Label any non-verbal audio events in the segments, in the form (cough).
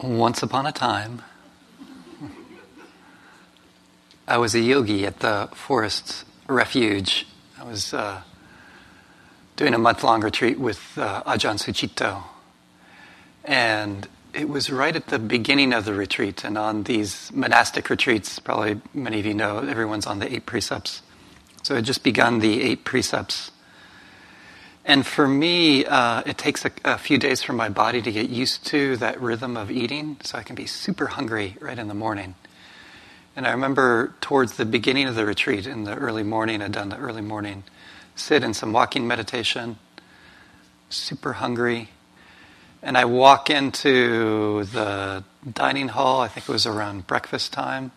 Once upon a time, I was a yogi at the forest refuge. I was uh, doing a month long retreat with uh, Ajahn Sucitto. And it was right at the beginning of the retreat. And on these monastic retreats, probably many of you know, everyone's on the eight precepts. So I had just begun the eight precepts. And for me, uh, it takes a, a, few days for my body to get used to that rhythm of eating, so I can be super hungry right in the morning. And I remember towards the beginning of the retreat, in the early morning, I'd done the early morning sit in some walking meditation, super hungry. And I walk into the dining hall, I think it was around breakfast time.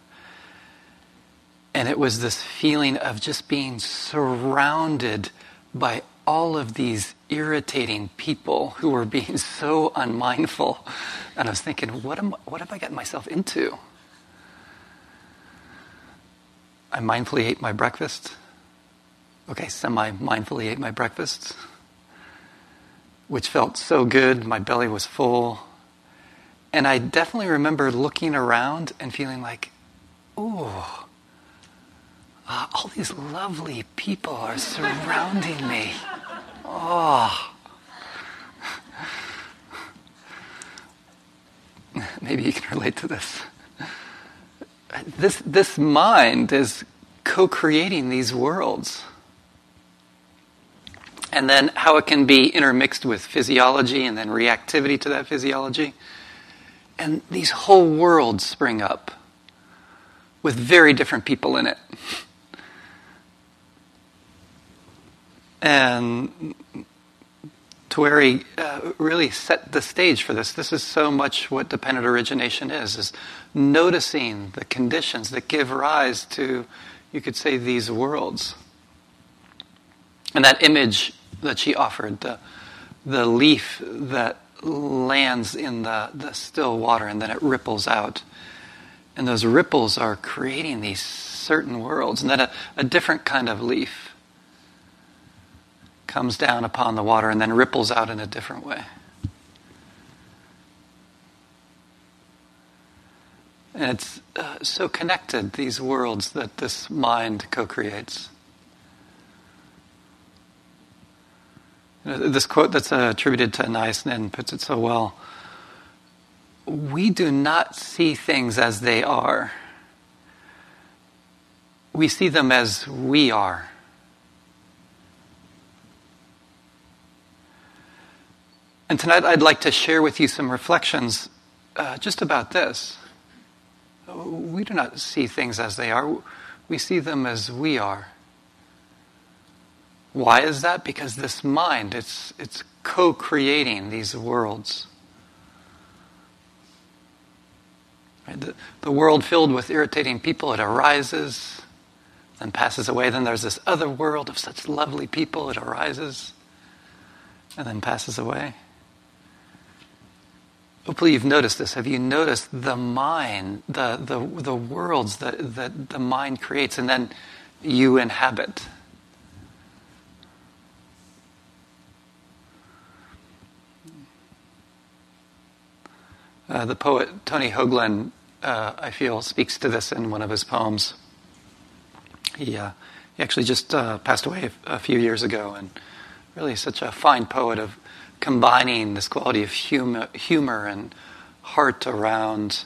And it was this feeling of just being surrounded by all of these irritating people who were being (laughs) so unmindful. And I was thinking, what, am, what have I gotten myself into? I mindfully ate my breakfast. Okay, semi mindfully ate my breakfast, which felt so good. My belly was full. And I definitely remember looking around and feeling like, ooh, uh, all these lovely people are surrounding me. Oh. Maybe you can relate to this. This, this mind is co creating these worlds. And then how it can be intermixed with physiology and then reactivity to that physiology. And these whole worlds spring up with very different people in it. And Tuere uh, really set the stage for this. This is so much what dependent origination is, is noticing the conditions that give rise to, you could say, these worlds. And that image that she offered, the, the leaf that lands in the, the still water and then it ripples out. And those ripples are creating these certain worlds. And then a, a different kind of leaf comes down upon the water and then ripples out in a different way. And it's uh, so connected, these worlds that this mind co creates. You know, this quote that's uh, attributed to Anais puts it so well. We do not see things as they are, we see them as we are. And tonight I'd like to share with you some reflections uh, just about this. We do not see things as they are, we see them as we are. Why is that? Because this mind, it's, it's co creating these worlds. Right? The, the world filled with irritating people, it arises, then passes away. Then there's this other world of such lovely people, it arises, and then passes away. Hopefully, you've noticed this. Have you noticed the mind, the, the, the worlds that, that the mind creates, and then you inhabit? Uh, the poet Tony Hoagland, uh, I feel, speaks to this in one of his poems. He, uh, he actually just uh, passed away a, a, few years ago, and really such a fine poet of combining this quality of humor, humor and heart around,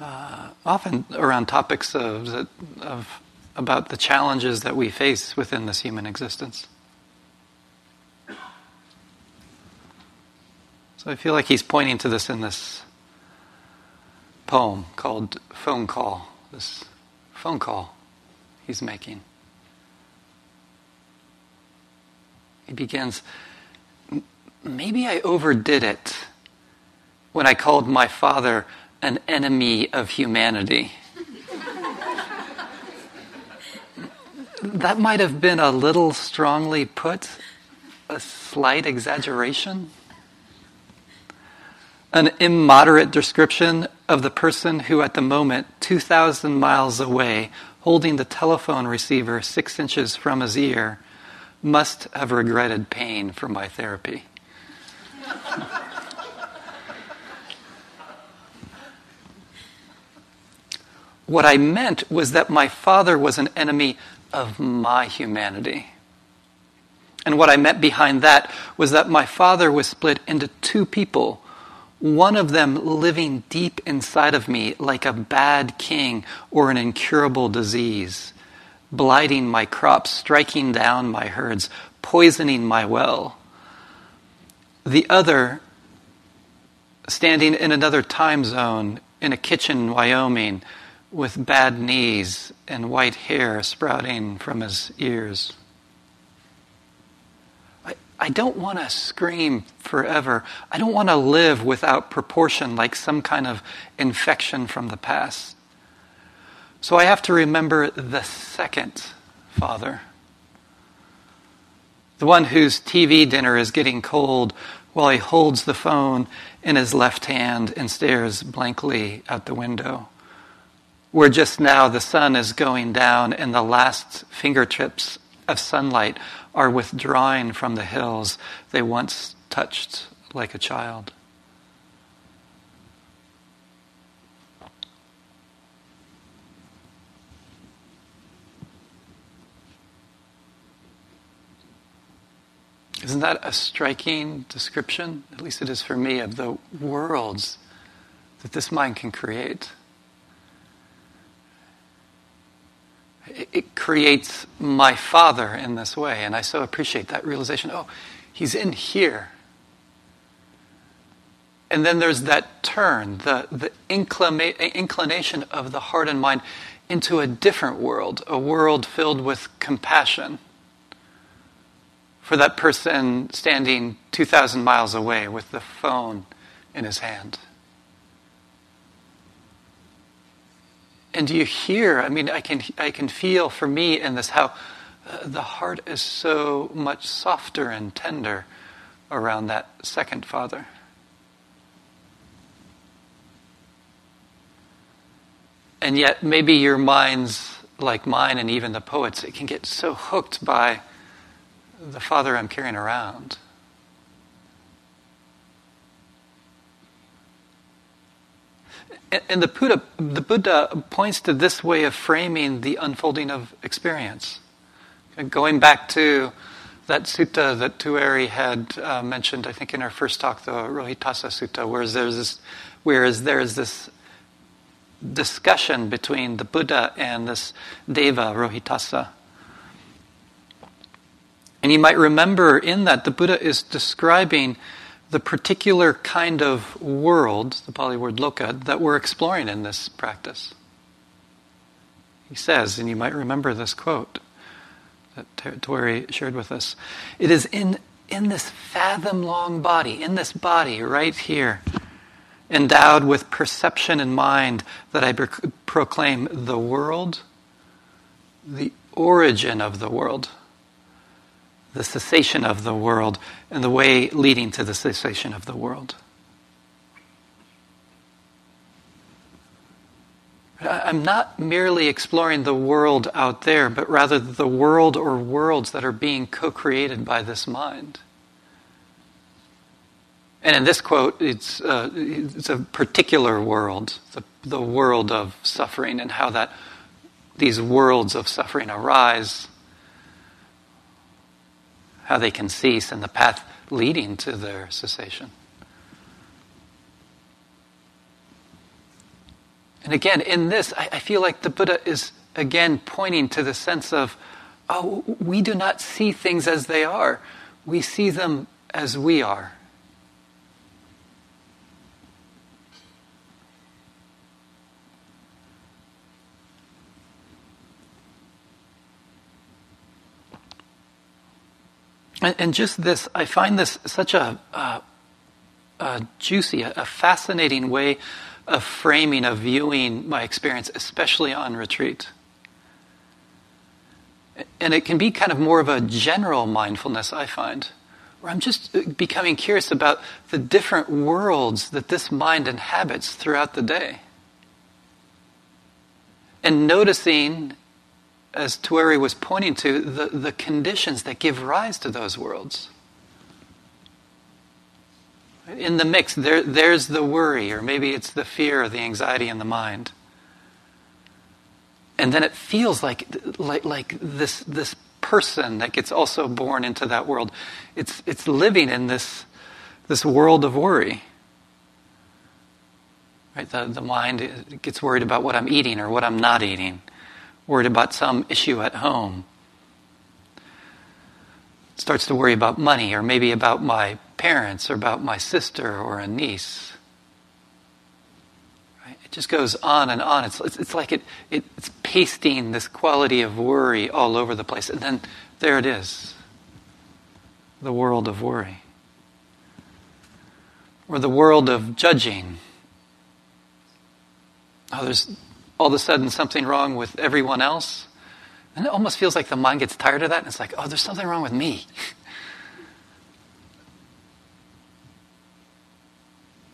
uh, often around topics of, of about the challenges that we face within this human existence. So I feel like he's pointing to this in this poem called Phone Call, this phone call he's making. He begins, maybe I overdid it when I called my father an enemy of humanity. that might have been a little strongly put, a slight exaggeration. An immoderate description of the person who, at the moment, 2,000 miles away, holding the telephone receiver six inches from his ear, must have regretted pain for my therapy. What I meant was that my father was an enemy of my humanity. And what I meant behind that was that my father was split into two people, one of them living deep inside of me like a bad king or an incurable disease, blighting my crops, striking down my herds, poisoning my well. The other standing in another time zone in a kitchen in Wyoming with bad knees and white hair sprouting from his ears. I, I don't want to scream forever. I don't want to live without proportion like some kind of infection from the past. So I have to remember the second father. The one whose TV dinner is getting cold while he holds the phone in his left hand and stares blankly out the window. Where just now the sun is going down and the last fingertips of sunlight are withdrawing from the hills they once touched like a child. Isn't that a striking description, at least it is for me, of the worlds that this mind can create? It creates my father in this way, and I so appreciate that realization. Oh, he's in here. And then there's that turn, the, the inclina- inclination of the heart and mind into a different world, a world filled with compassion for that person standing 2,000 miles away with the phone in his hand. And do you hear? I mean, I can, I can feel for me in this how uh, the heart is so much softer and tender around that second father. And yet, maybe your minds, like mine and even the poets, it can get so hooked by the Father I'm carrying around. And the Buddha, the Buddha points to this way of framing the unfolding of experience. Going back to that sutta that Tuere had uh, mentioned, I think in our first talk, the Rohitassa Sutta, whereas there's this, whereas there's this discussion between the Buddha and this Deva Rohitassa. And you might remember in that the Buddha is describing the particular kind of world, the Pali word loka, that we're exploring in this practice. He says, and you might remember this quote that Tuere shared with us it is in, in this fathom long body, in this body right here, endowed with perception and mind, that I proclaim the world, the origin of the world the cessation of the world and the way leading to the cessation of the world. I'm not merely exploring the world out there, but rather the world or worlds that are being co created by this mind. And in this quote, it's, uh, it's a particular world, the, the world of suffering, and how that these worlds of suffering arise how they can cease and the path leading to their cessation. And again, in this, I, I, feel like the Buddha is again pointing to the sense of, oh, we do not see things as they are, we see them as we are. And, and just this, I find this such a, a, a juicy, a, a fascinating way of framing, of viewing my experience, especially on retreat. And it can be kind of more of a general mindfulness, I find, where I'm just becoming curious about the different worlds that this mind inhabits throughout the day. And noticing as Tuere was pointing to, the, the conditions that give rise to those worlds. In the mix, there, there's the worry, or maybe it's the fear or the anxiety in the mind. and then it feels like like like this this person that gets also born into that world. It's it's living in this this world of worry. Right? The, the mind gets worried about what I'm eating or what I'm not eating, worried about some issue at home. Starts to worry about money or maybe about my parents or about my sister or a niece. Right? It just goes on and on. It's, it's, it's like it, it, it's pasting this quality of worry all over the place. And then there it is the world of worry. Or the world of judging oh, there's all of a sudden something wrong with everyone else. And it almost feels like the mind gets tired of that and it's like, oh, there's something wrong with me. (laughs)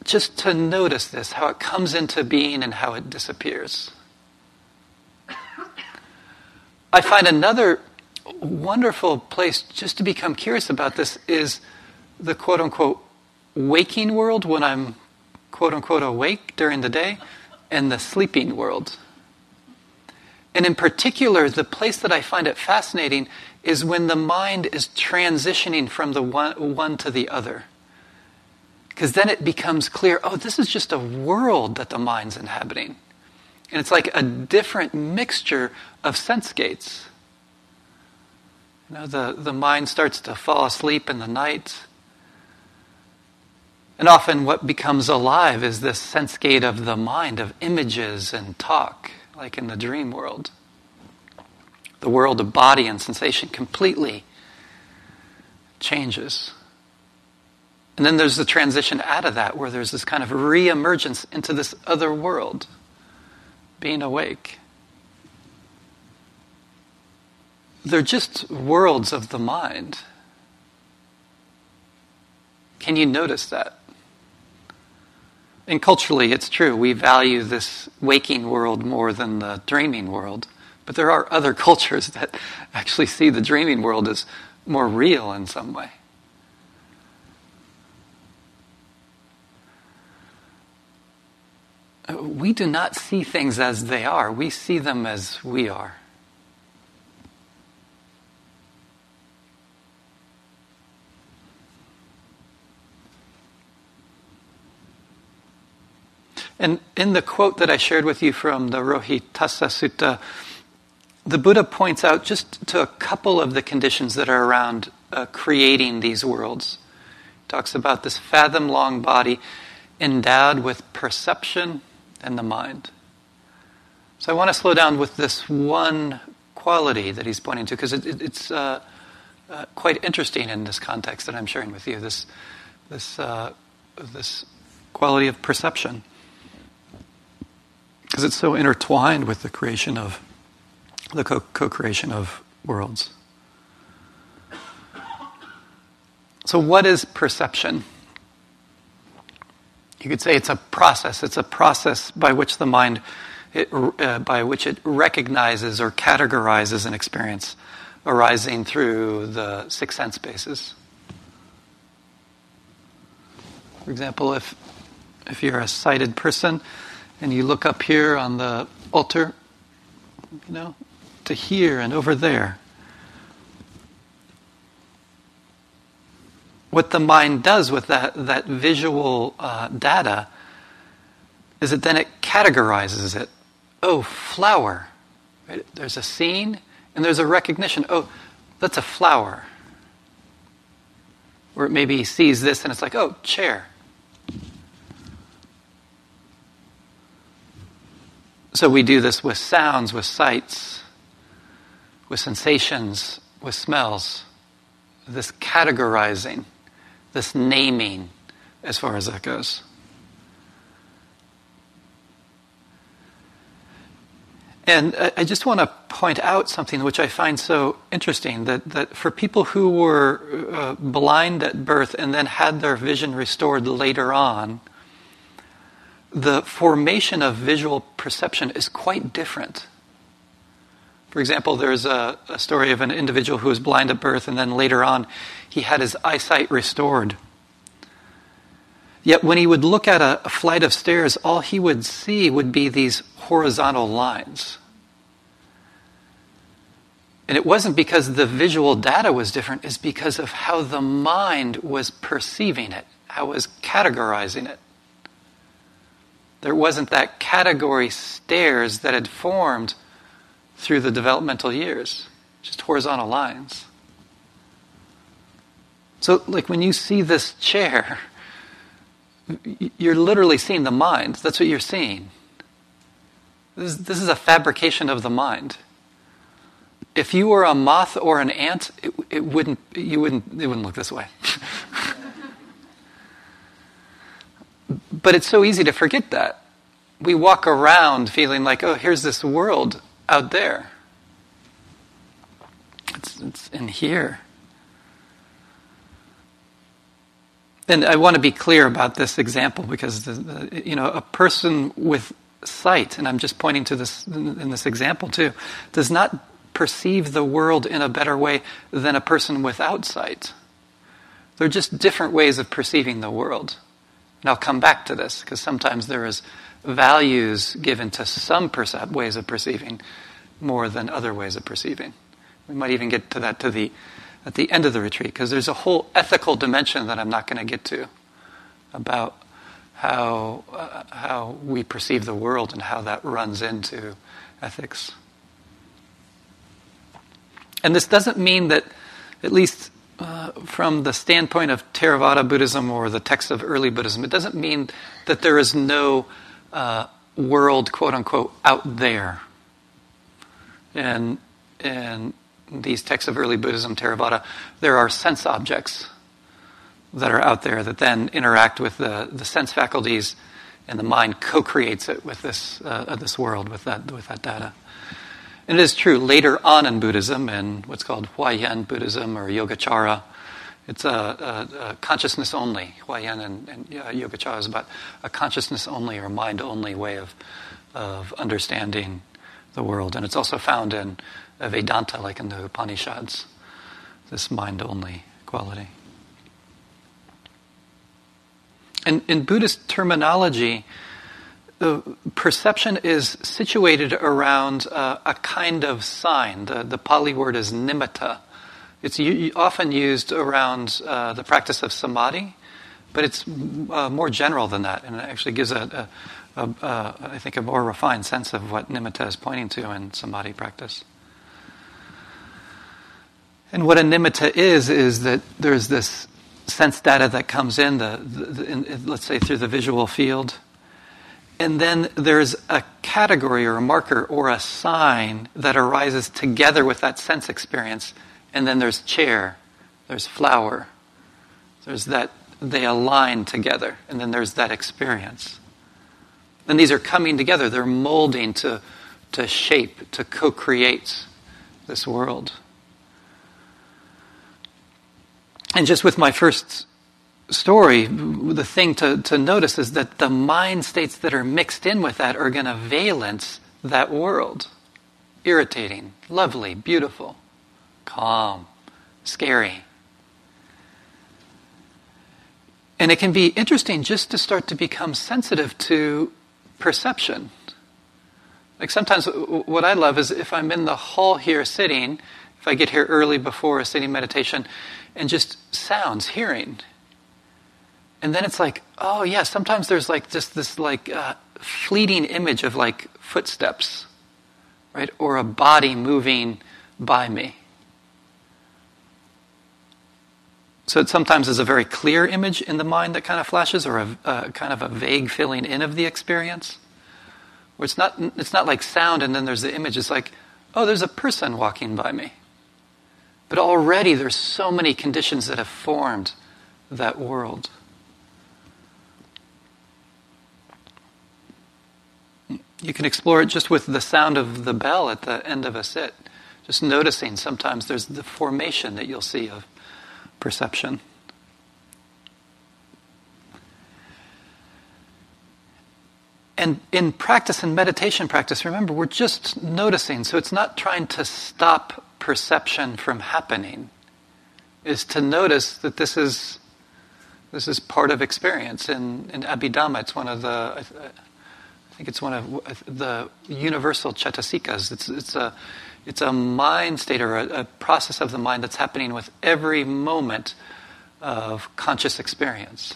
Just to notice this, how it comes into being and how it disappears. I find another wonderful place just to become curious about this is the quote unquote waking world when I'm quote unquote awake during the day and the sleeping world. And in particular, the place that I find it fascinating is when the mind is transitioning from the one, one to the other. Because then it becomes clear oh, this is just a world that the mind's inhabiting. And it's like a different mixture of sense gates. You know, the, the mind starts to fall asleep in the night and often what becomes alive is this sense gate of the mind, of images and talk, like in the dream world. The world of body and sensation completely changes. And then there's the transition out of that where there's this kind of re-emergence into this other world, being awake. They're just worlds of the mind. Can you notice that? And culturally, it's true. We value this waking world more than the dreaming world. But there are other (laughs) cultures that actually see the dreaming world as more real in some way. Uh, we do not see things as they are, we see them as we are. And in the quote that I shared with you from the Rohitassa Sutta, the Buddha points out just to a couple of the conditions that are around uh, creating these worlds. He talks about this fathom long body endowed with perception and the mind. So I want to slow down with this one quality that he's pointing to because it, it, it's uh, uh, quite interesting in this context that I'm sharing with you. This this uh, this quality of perception because it's so intertwined with the creation of the co creation of worlds. So, what is perception? You could say it's a process. It's a process by which the mind, it, uh, by which it recognizes or categorizes an experience arising through the six sense bases. For example, if if you're a sighted person, and you look up here on the altar, you know, to here and over there. What the mind does with that, that visual uh, data is that then it categorizes it. Oh, flower. Right? There's a scene and there's a recognition. Oh, that's a flower. Or it maybe sees this and it's like, oh, chair. So we do this with sounds, with sights, with sensations, with smells. This categorizing, this naming, as far as that goes. And I just want to point out something which I find so interesting that, that for people who were uh, blind at birth and then had their vision restored later on, the formation of visual perception is quite different. For example, there's a, a, story of an individual who was blind at birth, and then later on, he had his eyesight restored. Yet, when he would look at a, a flight of stairs, all he would see would be these horizontal lines. And it wasn't because the visual data was different, it's because of how the mind was perceiving it, how it was categorizing it. There wasn't that category stairs that had formed through the developmental years, just horizontal lines. So, like when you see this chair, you're literally seeing the mind. That's what you're seeing. This, this is a fabrication of the mind. If you were a moth or an ant, it, it wouldn't. You wouldn't. It wouldn't look this way. (laughs) but it's so easy to forget that. We walk around feeling like, oh, here's this world out there. It's, it's in here. And I want to be clear about this example because, the, the, you know, a person with sight, and I'm just pointing to this in this example too, does not perceive the world in a better way than a person without sight. They're just different ways of perceiving the world. And I'll come back to this because sometimes there is values given to some percep- ways of perceiving more than other ways of perceiving. We might even get to that to the at the end of the retreat because there's a whole ethical dimension that I'm not going to get to about how uh, how we perceive the world and how that runs into ethics. And this doesn't mean that, at least uh, from the standpoint of Theravada Buddhism or the text of early Buddhism, it doesn't mean that there is no uh, world, quote unquote, out there. And and these texts of early Buddhism, Theravada, there are sense objects that are out there that then interact with the, the sense faculties, and the mind co-creates it with this uh, this world with that with that data. And it is true later on in Buddhism, in what's called Huayan Buddhism or Yogacara, it's a, a, a consciousness only. Huayan and, and uh, Yogacara is about a consciousness only or mind only way of of understanding the world, and it's also found in Vedanta, like in the Upanishads, this mind only quality. And in Buddhist terminology, the perception is situated around uh, a kind of sign. The, the Pali word is nimitta. It's u- often used around uh, the practice of samadhi, but it's uh, more general than that, and it actually gives a, a, a, a, I think, a more refined sense of what nimitta is pointing to in samadhi practice. And what a nimitta is, is that there's this sense data that comes in, the, the in, let's say through the visual field. And then there's a category or a marker or a sign that arises together with that sense experience. And then there's chair, there's flower, there's that, they align together. And then there's that experience. And these are coming together, they're molding to, to shape, to co create this world. And just with my first story, the thing to, to notice is that the mind states that are mixed in with that are going to valence that world. Irritating, lovely, beautiful, calm, scary. And it can be interesting just to start to become sensitive to perception. Like sometimes what I love is if I'm in the hall here sitting, if I get here early before a sitting meditation, and just sounds, hearing. And then it's like, oh yeah, sometimes there's like just this like uh, fleeting image of like footsteps, right? Or a body moving by me. So it sometimes is a very clear image in the mind that kind of flashes, or a, a kind of a vague filling in of the experience. Where it's not, it's not like sound and then there's the image. It's like, oh, there's a person walking by me. But already there's so many conditions that have formed that world. You can explore it just with the sound of the bell at the end of a sit. Just noticing sometimes there's the formation that you'll see of perception. And in practice and meditation practice, remember, we're just noticing. So it's not trying to stop perception from happening is to notice that this is this is part of experience. In, in Abhidhamma, it's one of the I, think it's one of the universal chetasikas. It's it's a It's a mind state or a, a process of the mind that's happening with every moment of conscious experience.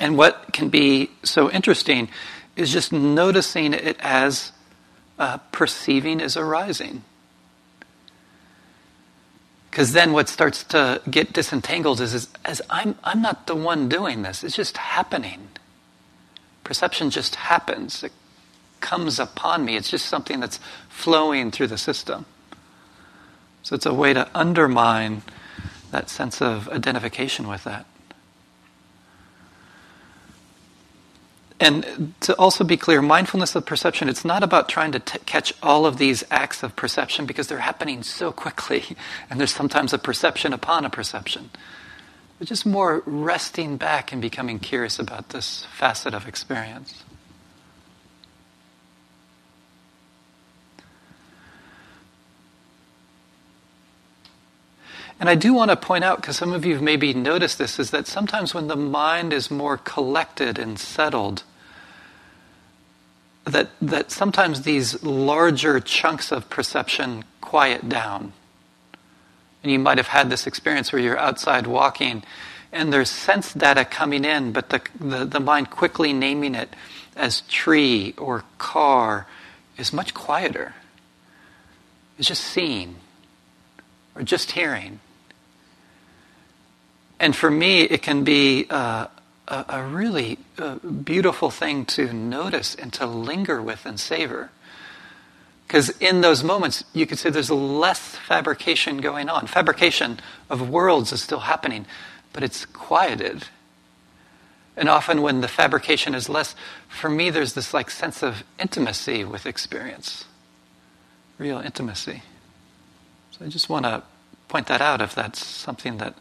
And what can be so interesting is just noticing it as uh, perceiving is arising. Because then what starts to get disentangled is, is as I'm, I'm not the one doing this, it's just happening. Perception just happens. It comes upon me. It's just something that's flowing through the system. So it's a way to undermine that sense of identification with that. And to also be clear, mindfulness of perception, it's not about trying to t- catch all of these acts of perception because they're happening so quickly. (laughs) And there's sometimes a perception upon a perception. But just more resting back and becoming curious about this facet of experience. And I do want to point out, because some of you have maybe noticed this, is that sometimes when the mind is more collected and settled, that, that sometimes these larger chunks of perception quiet down. And you might have had this experience where you're outside walking and there's sense data coming in, but the, the, the mind quickly naming it as tree or car is much quieter. It's just seeing or just hearing. And for me, it can be uh, a, a, really uh, beautiful thing to notice and to linger with and savor. Because in those moments, you could say there's less fabrication going on. Fabrication of worlds is still happening, but it's quieted. And often, when the fabrication is less, for me, there's this like sense of intimacy with experience, real intimacy. So I just want to point that out if that's something that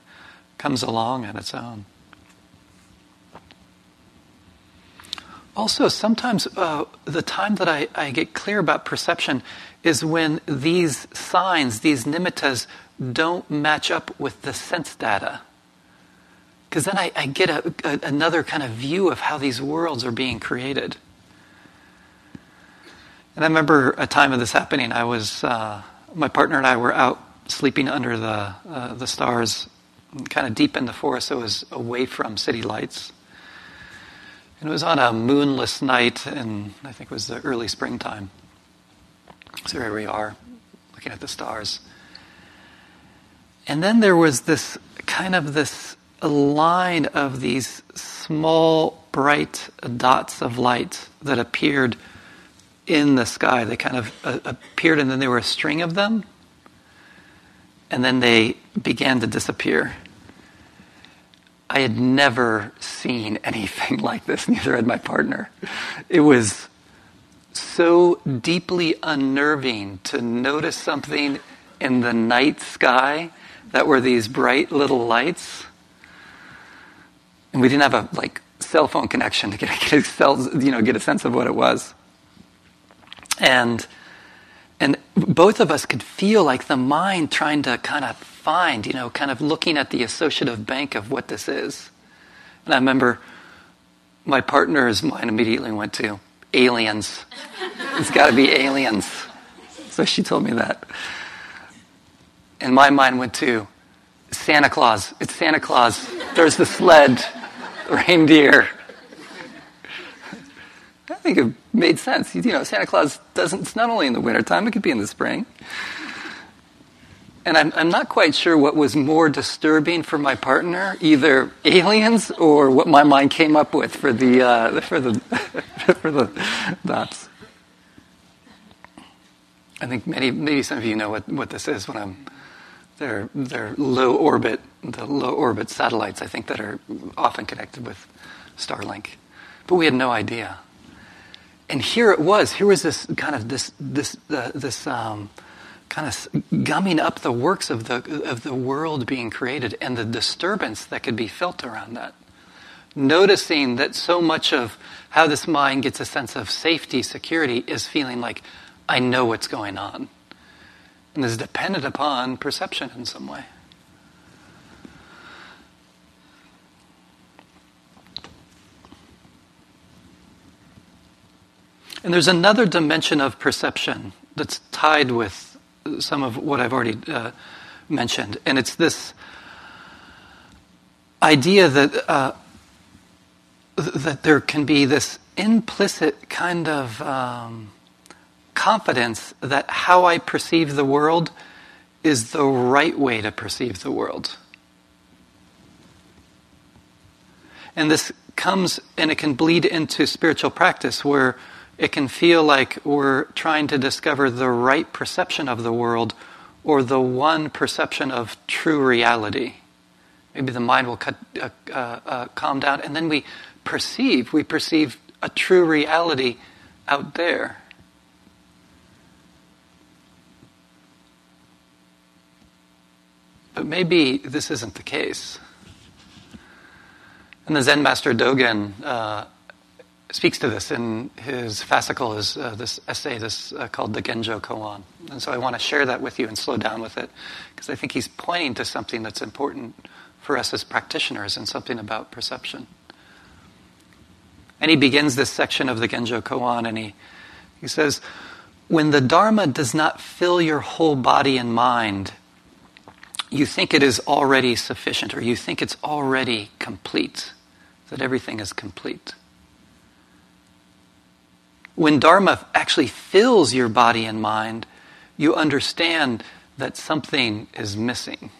comes along on its own. Also, sometimes uh, the time that I, I, get clear about perception is when these signs, these nimittas, don't match up with the sense data. Because then I, I get a, a, another kind of view of how these worlds are being created. And I remember a time of this happening. I was, uh, my partner and I were out sleeping under the, uh, the stars kind of deep in the forest, it was away from city lights. And it was on a moonless night, and I think it was the early springtime. So here we are, looking at the stars. And then there was this kind of this line of these small, bright dots of light that appeared in the sky. They kind of uh, appeared, and then there were a string of them and then they began to disappear. I had never seen anything (laughs) like this, neither had my partner. It was so deeply unnerving to notice something in the night sky that were these bright little lights. And we didn't have a like cell phone connection to get, (laughs) get you know, get a sense of what it was. And and both of us could feel like the mind trying to kind of find, you know, kind of looking at the associative bank of what this is. And I remember my partner's mind immediately went to aliens. it's got to be aliens. So she told me that. And my mind went to Santa Claus. It's Santa Claus. There's the sled, reindeer. I think it made sense. You know, Santa Claus doesn't, it's not only in the wintertime, it could be in the spring. And I'm, I'm not quite sure what was more disturbing for my partner, either aliens or what my mind came up with for the, uh, for the, (laughs) for the dots. I think many, maybe some of you know what, what this is when I'm, they're, they're low orbit, the low orbit satellites, I think, that are often connected with Starlink. But we had no idea and here it was. Here was this kind of this this uh, this um, kind of gumming up the works of the of the world being created and the disturbance that could be felt around that. Noticing that so much of how this mind gets a sense of safety, security, is feeling like I know what's going on, and is dependent upon perception in some way. And there's another dimension of perception that's tied with some of what I've already uh, mentioned, and it's this idea that uh, that there can be this implicit kind of um, confidence that how I perceive the world is the right way to perceive the world. And this comes and it can bleed into spiritual practice where it can feel like we're trying to discover the right perception of the world or the one perception of true reality. Maybe the mind will cut, uh, uh, uh, calm down, and then we perceive, we perceive a true reality out there. But maybe this isn't the case. And the Zen master Dogen uh, speaks to this in his fascicle, is uh, this essay this uh, called the Genjo Koan. And so I want to share that with you and slow down with it because I think he's pointing to something that's important for us as practitioners and something about perception. And he begins this section of the Genjo Koan and he, he says, When the Dharma does not fill your whole body and mind, you think it is already sufficient or you think it's already complete, that everything is complete. When Dharma actually fills your body and mind, you understand that something is missing.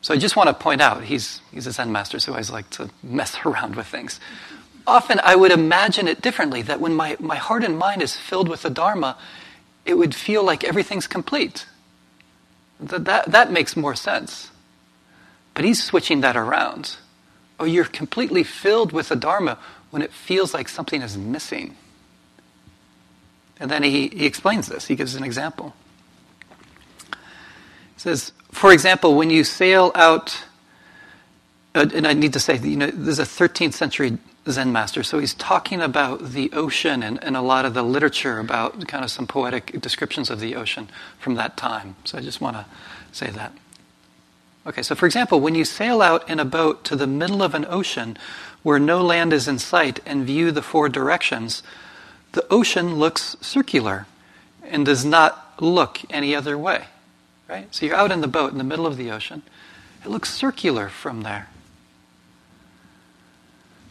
So I just want to point out, he's, he's a Zen master, so I always like to mess (laughs) around with things. Often I would imagine it differently, that when my, my heart and mind is filled with the Dharma, it would feel like everything's complete. That, that, that makes more sense. But he's switching that around. Oh, you're completely filled with the Dharma when it feels like something is missing. And then he, he explains this. He gives an example. He says, for example, when you sail out, uh, and I need to say, you know, there's a 13th century Zen master, so he's talking about the ocean and, and a lot of the literature about kind of some poetic descriptions of the ocean from that time. So I just want to say that. Okay, so for example, when you sail out in a boat to the middle of an ocean where no land is in sight and view the four directions, the ocean looks circular and does not look any other way. Right? So you're out in the boat in the middle of the ocean. It looks circular from there.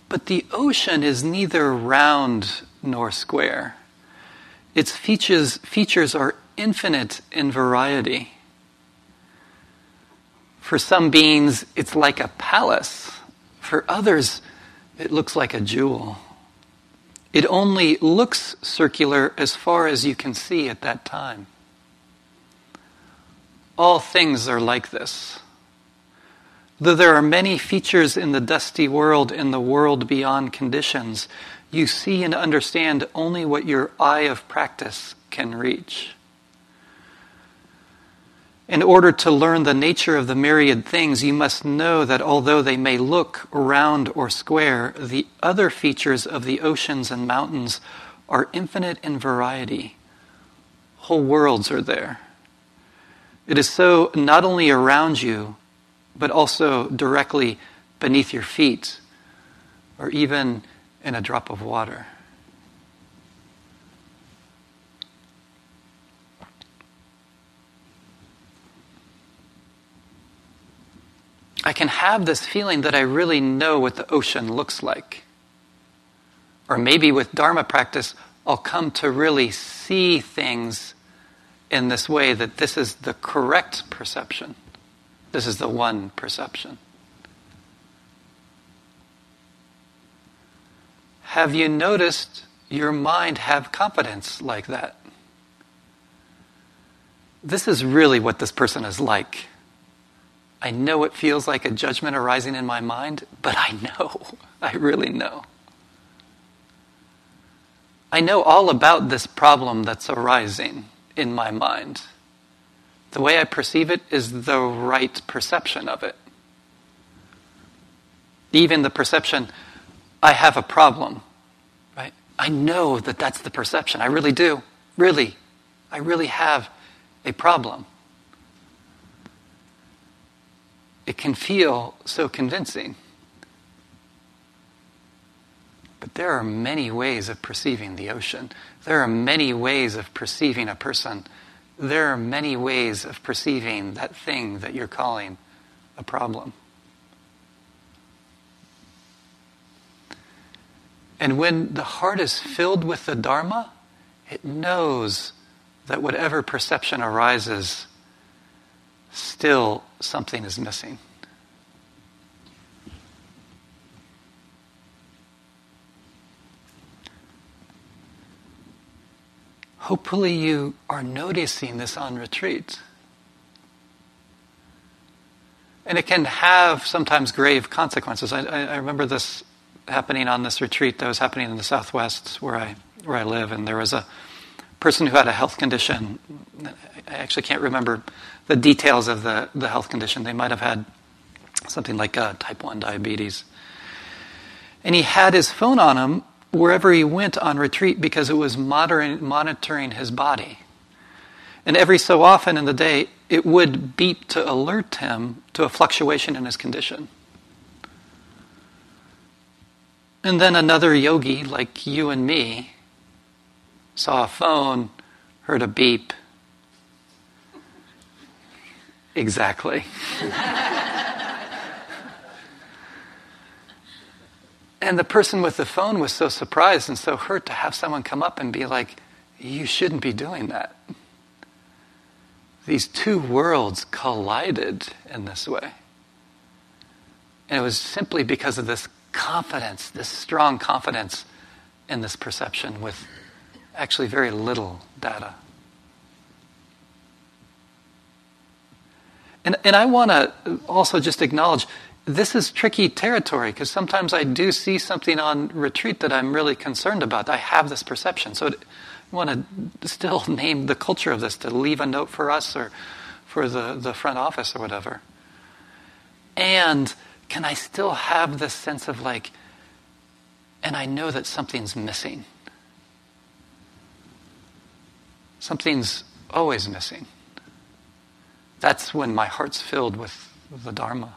But the ocean is neither round nor square. Its features, features are infinite in variety. For some beings, it's like a palace. For others, it looks like a jewel. It only looks circular as far as you can see at that time. All things are like this. Though there are many features in the dusty world, and the world beyond conditions, you see and understand only what your eye of practice can reach. In order to learn the nature of the myriad things, you must know that although they may look round or square, the other features of the oceans and mountains are infinite in variety. Whole worlds are there. It is so not only around you, but also directly beneath your feet, or even in a drop of water. I can have this feeling that I really know what the ocean looks like. Or maybe with Dharma practice, I'll come to really see things in this way that this is the correct perception. This is the one perception. Have you noticed your mind have confidence like that? This is really what this person is like. I know it feels like a judgment arising in my mind, but I know. (laughs) I really know. I know all about this problem that's arising in my mind. The way I perceive it is the right perception of it. Even the perception, I have a problem, right? I know that that's the perception. I really do. Really. I really have a problem. It can feel so convincing. But there are many ways of perceiving the ocean. There are many ways of perceiving a person. There are many ways of perceiving that thing that you're calling a problem. And when the heart is filled with the Dharma, it knows that whatever perception arises, still something is missing. Hopefully, you are noticing this on retreat. And it can have sometimes grave consequences. I, I, remember this happening on this retreat that was happening in the Southwest where I, where I live, and there was a person who had a health condition. I actually can't remember the details of the, the health condition. They might have had something like uh, type 1 diabetes. And he had his phone on him wherever he went on retreat because it was monitoring his body. And every so often in the day, it would beep to alert him to a fluctuation in his condition. And then another yogi, like you and me, saw a phone, heard a beep. Exactly. And the person with the phone was so surprised and so hurt to have someone come up and be like, You shouldn't be doing that. These two worlds collided in this way. And it was simply because of this confidence, this strong confidence in this perception with actually very little data. And, and I want to also just acknowledge this is tricky territory because sometimes I do see something on retreat that I'm really concerned about. I have this perception. So I want to still (laughs) name the culture of this to leave a note for us or for the, the front office or whatever. And can I still have this sense of like, and I know that something's missing? Something's always missing. That's when my heart's filled with the Dharma.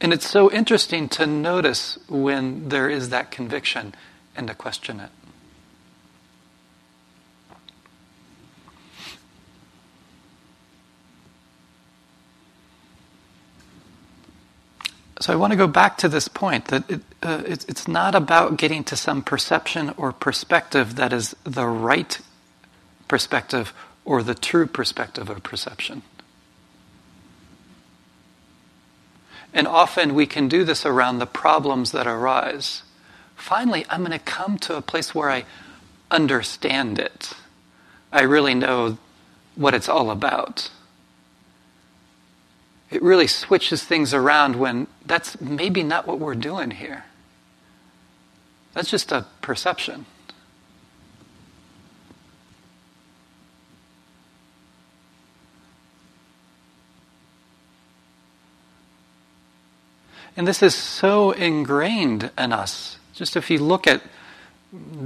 And it's so interesting to notice when there is that conviction and to question it. So I want to go back to this point that it, uh, it's, it's not about getting to some perception or perspective that is the right perspective or the true perspective of perception. And often we can do this around the problems that arise. Finally, I'm going to come to a place where I understand it. I really know what it's all about. It really switches things around when that's maybe not what we're doing here. That's just a perception. And this is so ingrained in us. Just if you look at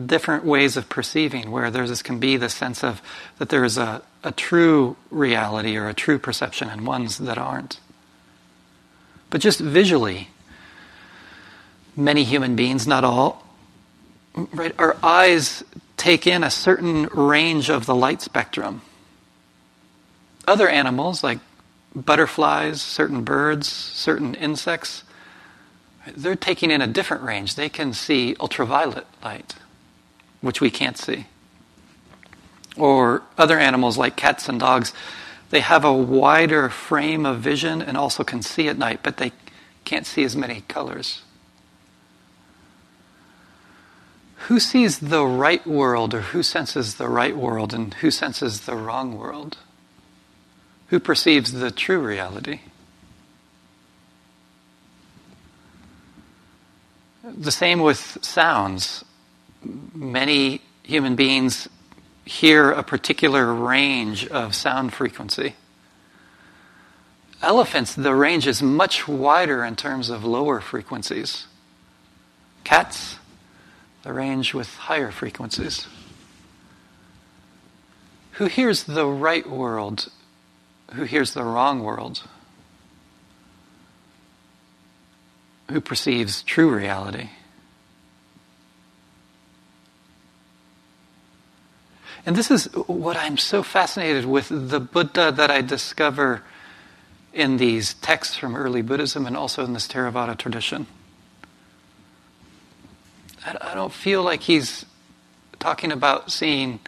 different ways of perceiving, where there can be the sense of that there is a, a true reality or a true perception and ones that aren't. But just visually, many human beings, not all, right, our eyes take in a certain range of the light spectrum. Other animals, like butterflies, certain birds, certain insects, they're taking in a different range. They can see ultraviolet light, which we can't see. Or other animals like cats and dogs, they have a wider frame of vision and also can see at night, but they can't see as many colors. Who sees the right world or who senses the right world and who senses the wrong world? Who perceives the true reality? The same with sounds. Many human beings hear a particular range of sound frequency. Elephants, the range is much wider in terms of lower frequencies. Cats, the range with higher frequencies. Who hears the right world? Who hears the wrong world? who perceives true reality. And this is what I'm so fascinated with the Buddha that I discover in these texts from early Buddhism and also in this Theravada tradition. I don't feel like he's talking about seeing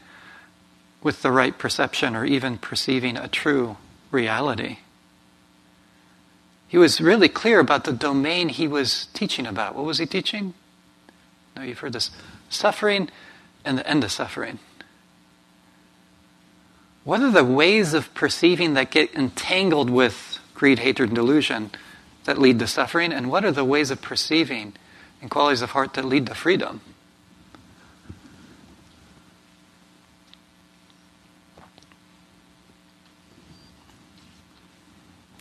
with the right perception or even perceiving a true reality. He was really clear about the domain he was teaching about. What was he teaching? No, you've heard this suffering and the end of suffering. What are the ways of perceiving that get entangled with greed, hatred, and delusion that lead to suffering? And what are the ways of perceiving and qualities of heart that lead to freedom?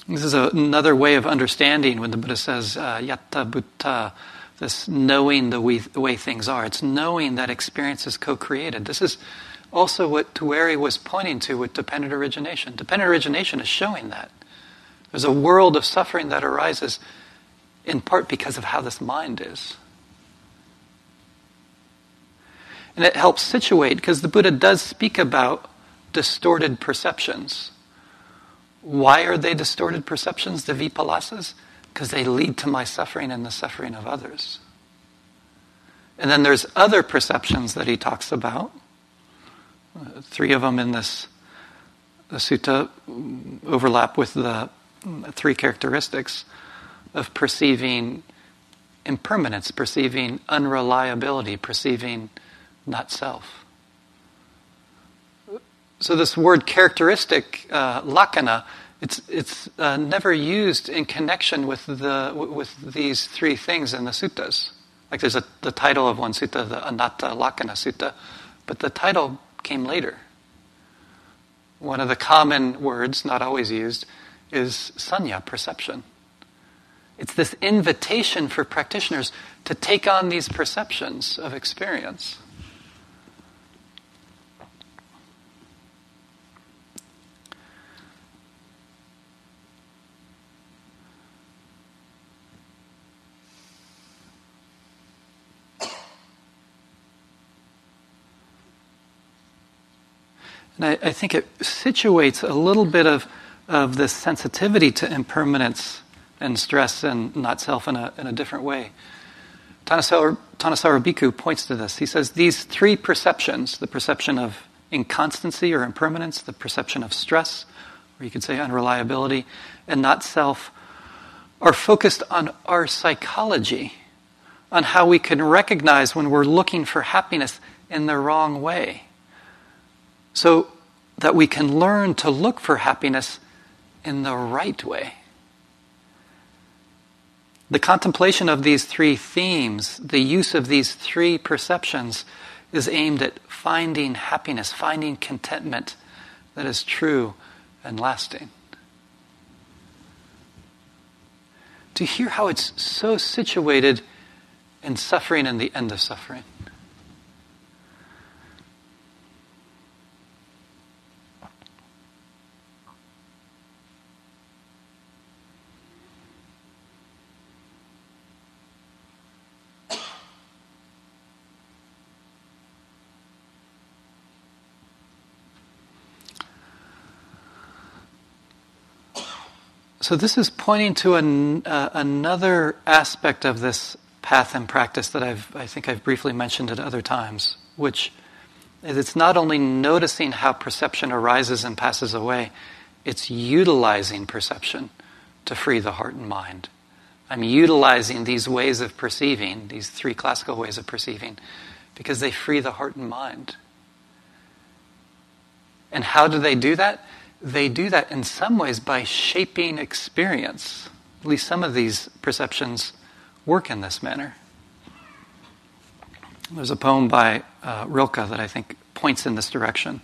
This is a, another way of understanding when the Buddha says uh, yatha bhuta, this knowing the way, the way things are. It's knowing that experience is co-created. This is also what Tuere was pointing to with dependent origination. Dependent origination is showing that. There's a world of suffering that arises in part because of how this mind is. And it helps situate because the Buddha does speak about distorted perceptions. Why are they distorted perceptions, the vipallasas? Because they lead to my suffering and the suffering of others. And then there's other perceptions that he talks about. Three of them in this the sutta overlap with the three characteristics of perceiving impermanence, perceiving unreliability, perceiving not self. So this word characteristic, uh, lakkhana, it's it's uh, never used in connection with the with these three things in the suttas. Like there's a, the title of one sutta, the Anatta Lakkhana Sutta, but the title came later. One of the common words, not always used, is sañña, perception. It's this invitation for practitioners to take on these perceptions of experience. And I, I, think it situates a little bit of, of this sensitivity to impermanence and stress and not self in a, in a different way. Thanissaro Bhikkhu points to this. He says these three perceptions the perception of inconstancy or impermanence, the perception of stress, or you could say unreliability, and not self, are focused on our psychology, on how we can recognize when we're looking for happiness in the wrong way so that we can learn to look for happiness in the right way. The contemplation of these three themes, the use of these three perceptions, is aimed at finding happiness, finding contentment that is true and lasting. To hear how it's so situated in suffering and the end of suffering. So, this is pointing to an, uh, another aspect of this path and practice that I've, I think I've briefly mentioned at other times, which is it's not only noticing how perception arises and passes away, it's utilizing perception to free the heart and mind. I'm utilizing these ways of perceiving, these three classical ways of perceiving, because they free the heart and mind. And how do they do that? They do that in some ways by shaping experience. At least some of these perceptions work in this manner. There's a poem by uh, Rilke that I think points in this direction.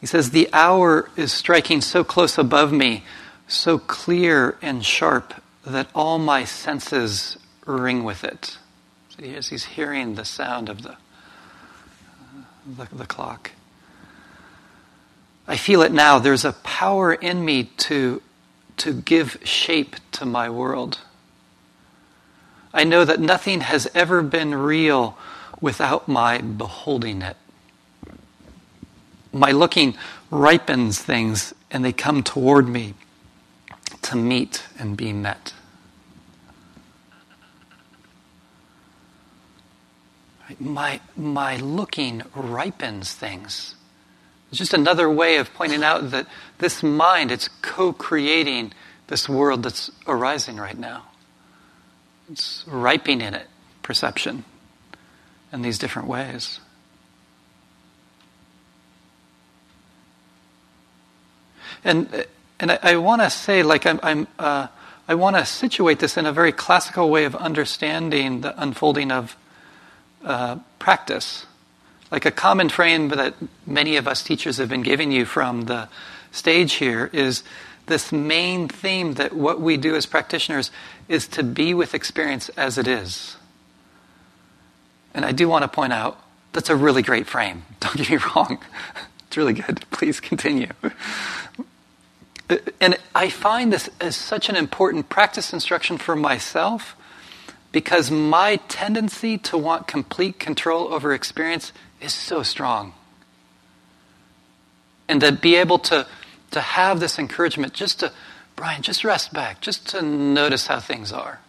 He says, The hour is striking so close above me, so clear and sharp, that all my senses ring with it. So he's hearing the sound of the, uh, the, the clock. I feel it now. There's a power in me to, to give shape to my world. I know that nothing has ever been real without my beholding it. My looking ripens things and they come toward me to meet and be met. My, my looking ripens things. It's just another way of pointing out that this mind, it's co creating this world that's arising right now. It's ripening in it, perception, in these different ways. And, and I, I want to say, like, I'm, I'm uh, I want to situate this in a very classical way of understanding the unfolding of uh, practice. Like a common frame that many of us teachers have been giving you from the stage here is this main theme that what we do as practitioners is to be with experience as it is. And I do want to point out that's a really great frame. (laughs) Don't get me wrong. (laughs) It's really good. Please continue. And I find this as such an important practice instruction for myself because my tendency to want complete control over experience is so strong. And to be able to, to have this encouragement, just to, Brian, just rest back, just to notice how things are.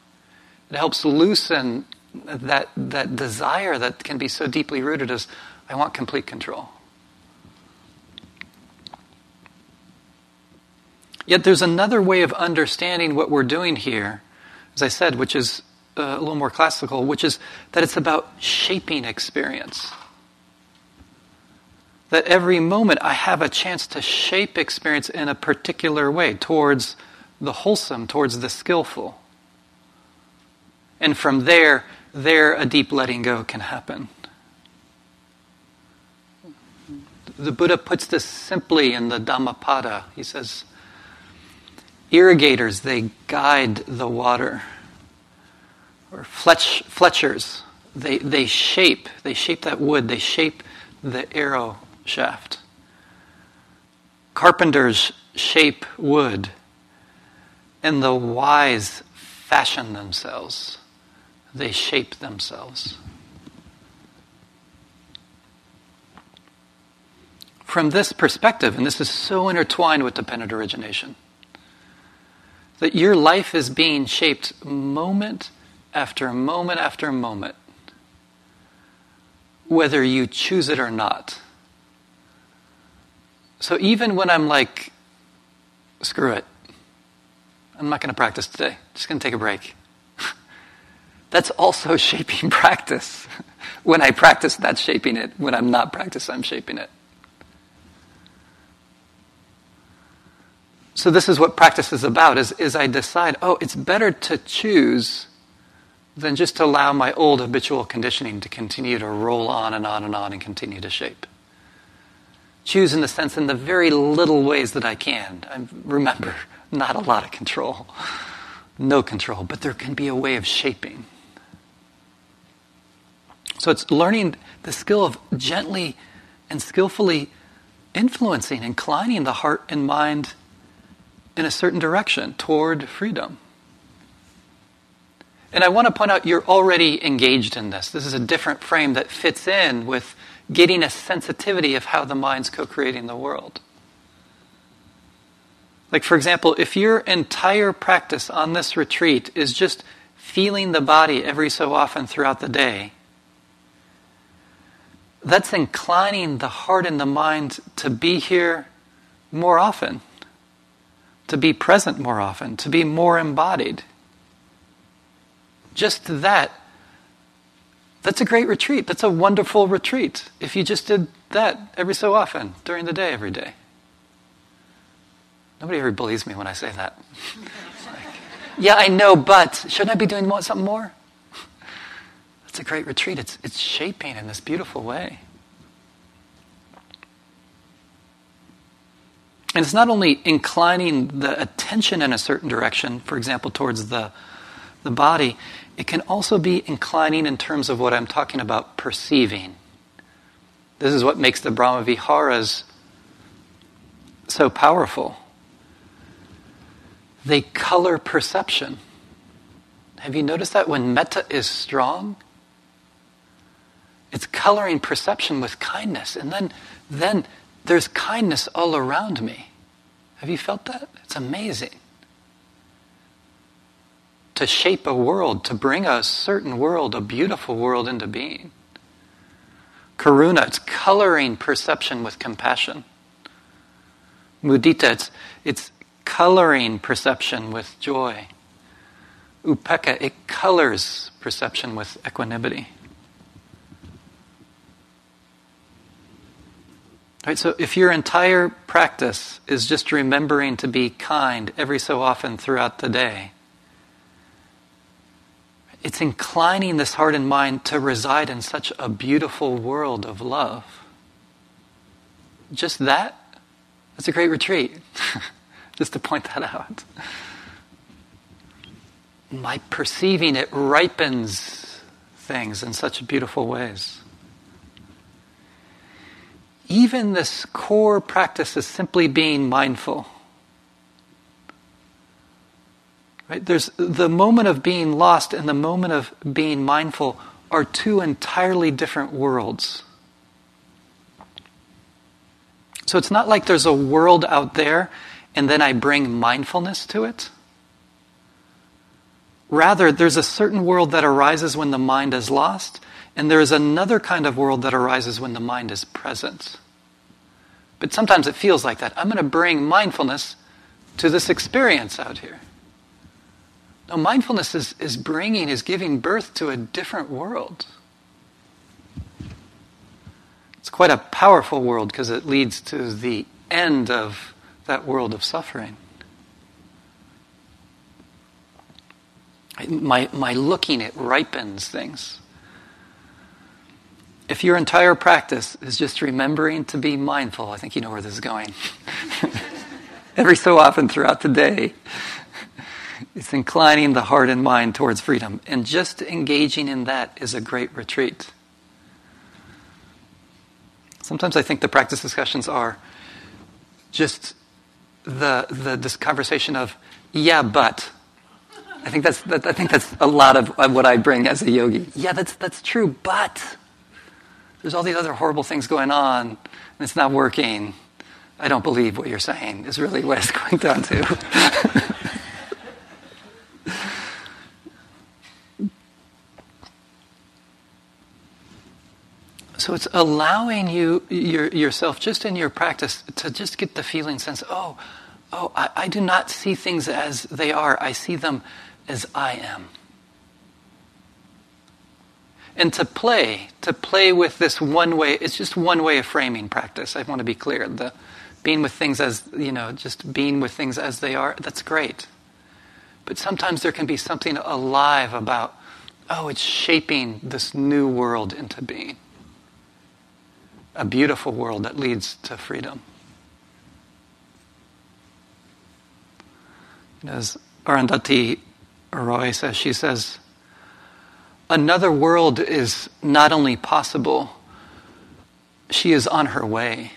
It helps loosen that, that desire that can be so deeply rooted as I want complete control. Yet there's another way of understanding what we're doing here, as I said, which is uh, a little more classical, which is that it's about shaping experience that every moment I have a chance to shape experience in a particular way towards the wholesome, towards the skillful. And from there, there a deep letting go can happen. The Buddha puts this simply in the Dhammapada. He says, irrigators, they guide the water. Or fletch, fletchers, they, they shape, they shape that wood, they shape the arrow shaft. Carpenters shape wood, and the wise fashion themselves. They shape themselves. From this perspective, and this is so intertwined with dependent origination, that your life is being shaped moment after moment after moment, whether you choose it or not. So even when I'm like, screw it, I'm not going to practice today, just going to take a break. (laughs) that's also (laughs) shaping practice. (laughs) when I practice, that's shaping it. When I'm not practicing, I'm shaping it. So this is what practice is about, is, is I decide, oh, it's better to choose than just to allow my old habitual conditioning to continue to roll on and on and on and continue to shape choose in the sense in the very little ways that I can. I remember, not a lot of control, no control, but there can be a way of shaping. So it's learning the skill of gently and skillfully influencing, inclining the heart and mind in a certain direction toward freedom. And I want to point out you're already engaged in this. This is a different frame that fits in with getting a sensitivity of how the mind's co creating the world. Like, for example, if your entire practice on this retreat is just feeling the body every so often throughout the day, that's inclining the heart and the mind to be here more often, to be present more often, to be more embodied. Just that that's a great retreat. That's a wonderful retreat if you just did that every so often during the day, every day. Nobody ever believes me when I say that. like, yeah, I know, but shouldn't I be doing something more? That's a great retreat. It's, it's shaping in this beautiful way. And it's not only inclining the attention in a certain direction, for example, towards the, the body, it can also be inclining in terms of what I'm talking about perceiving. This is what makes the Brahma Viharas so powerful. they color perception. Have you noticed that when metta is strong, it's coloring perception with kindness, and then, then there's kindness all around me. Have you felt that? It's amazing. To shape a world, to bring a certain world, a beautiful world into being. Karuna, it's coloring perception with compassion. Mudita, it's, it's coloring perception with joy. Upekkha, it colors perception with equanimity. Right, so if your entire practice is just remembering to be kind every so often throughout the day, it's inclining this heart and mind to reside in such a beautiful world of love. Just that, that's a great retreat. (laughs) just to point that out. My perceiving it ripens things in such beautiful ways. Even this core practice is simply being mindful. Right? There's the moment of being lost and the moment of being mindful are two entirely different worlds. So it's not like there's a world out there and then I bring mindfulness to it. Rather, there's a certain world that arises when the mind is lost, and there is another kind of world that arises when the mind is present. But sometimes it feels like that. I'm going to bring mindfulness to this experience out here. Mindfulness is, is bringing, is giving birth to a different world. It's quite a powerful world because it leads to the end of that world of suffering. My, my looking, it ripens things. If your entire practice is just remembering to be mindful, I think you know where this is going. (laughs) Every so often throughout the day, it's inclining the heart and mind towards freedom. And just engaging in that is a great retreat. Sometimes I think the practice discussions are just the, the this conversation of, yeah, but. I think that's, that, I think that's a lot of, what I bring as a yogi. Yeah, that's, that's true, but there's all these other horrible things going on, and it's not working. I don't believe what you're saying, is really what it's (laughs) going down to. (laughs) So it's allowing you your, yourself just in your practice to just get the feeling sense, oh, oh, I, I do not see things as they are. I see them as I am. And to play, to play with this one way, it's just one way of framing practice. I want to be clear. The being with things as, you know, just being with things as they are, that's great. But sometimes there can be something alive about, oh, it's shaping this new world into being a beautiful world that leads to freedom. As Arundhati Roy says, she says, another world is not only possible, she is on her way.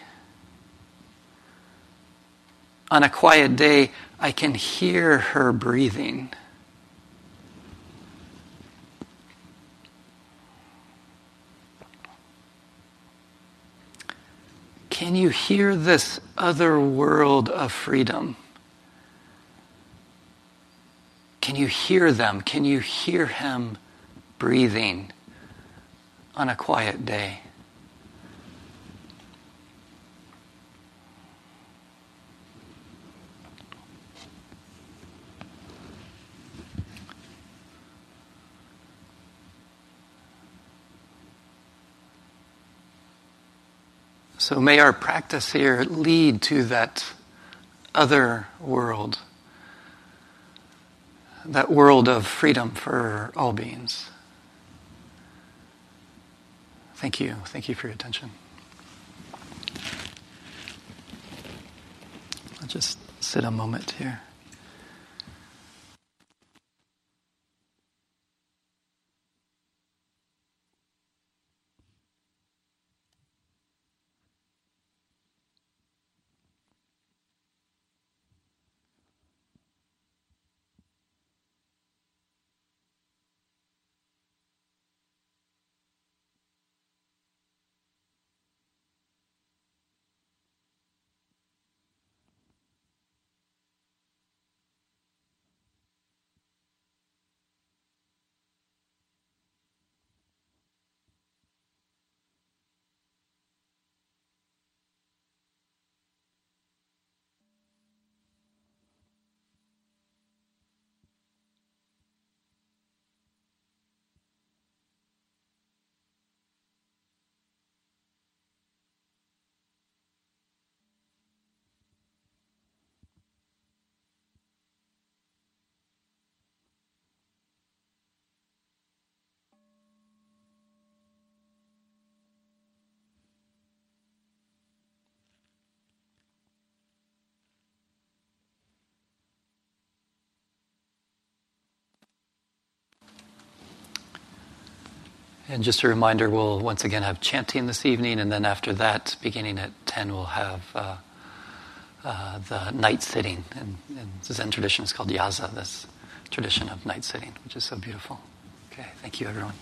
On a quiet day, I can hear her breathing. Can you hear this other world of freedom? Can you hear them? Can you hear him breathing on a quiet day? So may our practice here lead to that other world, that world of freedom for all beings. Thank you. Thank you for your attention. I'll just sit a moment here. And just a reminder, we'll once again have chanting this evening, and then after that, beginning at 10, we'll have uh, uh, the night sitting. And, and Zen tradition is called yaza, this tradition of night sitting, which is so beautiful. Okay, thank you, everyone.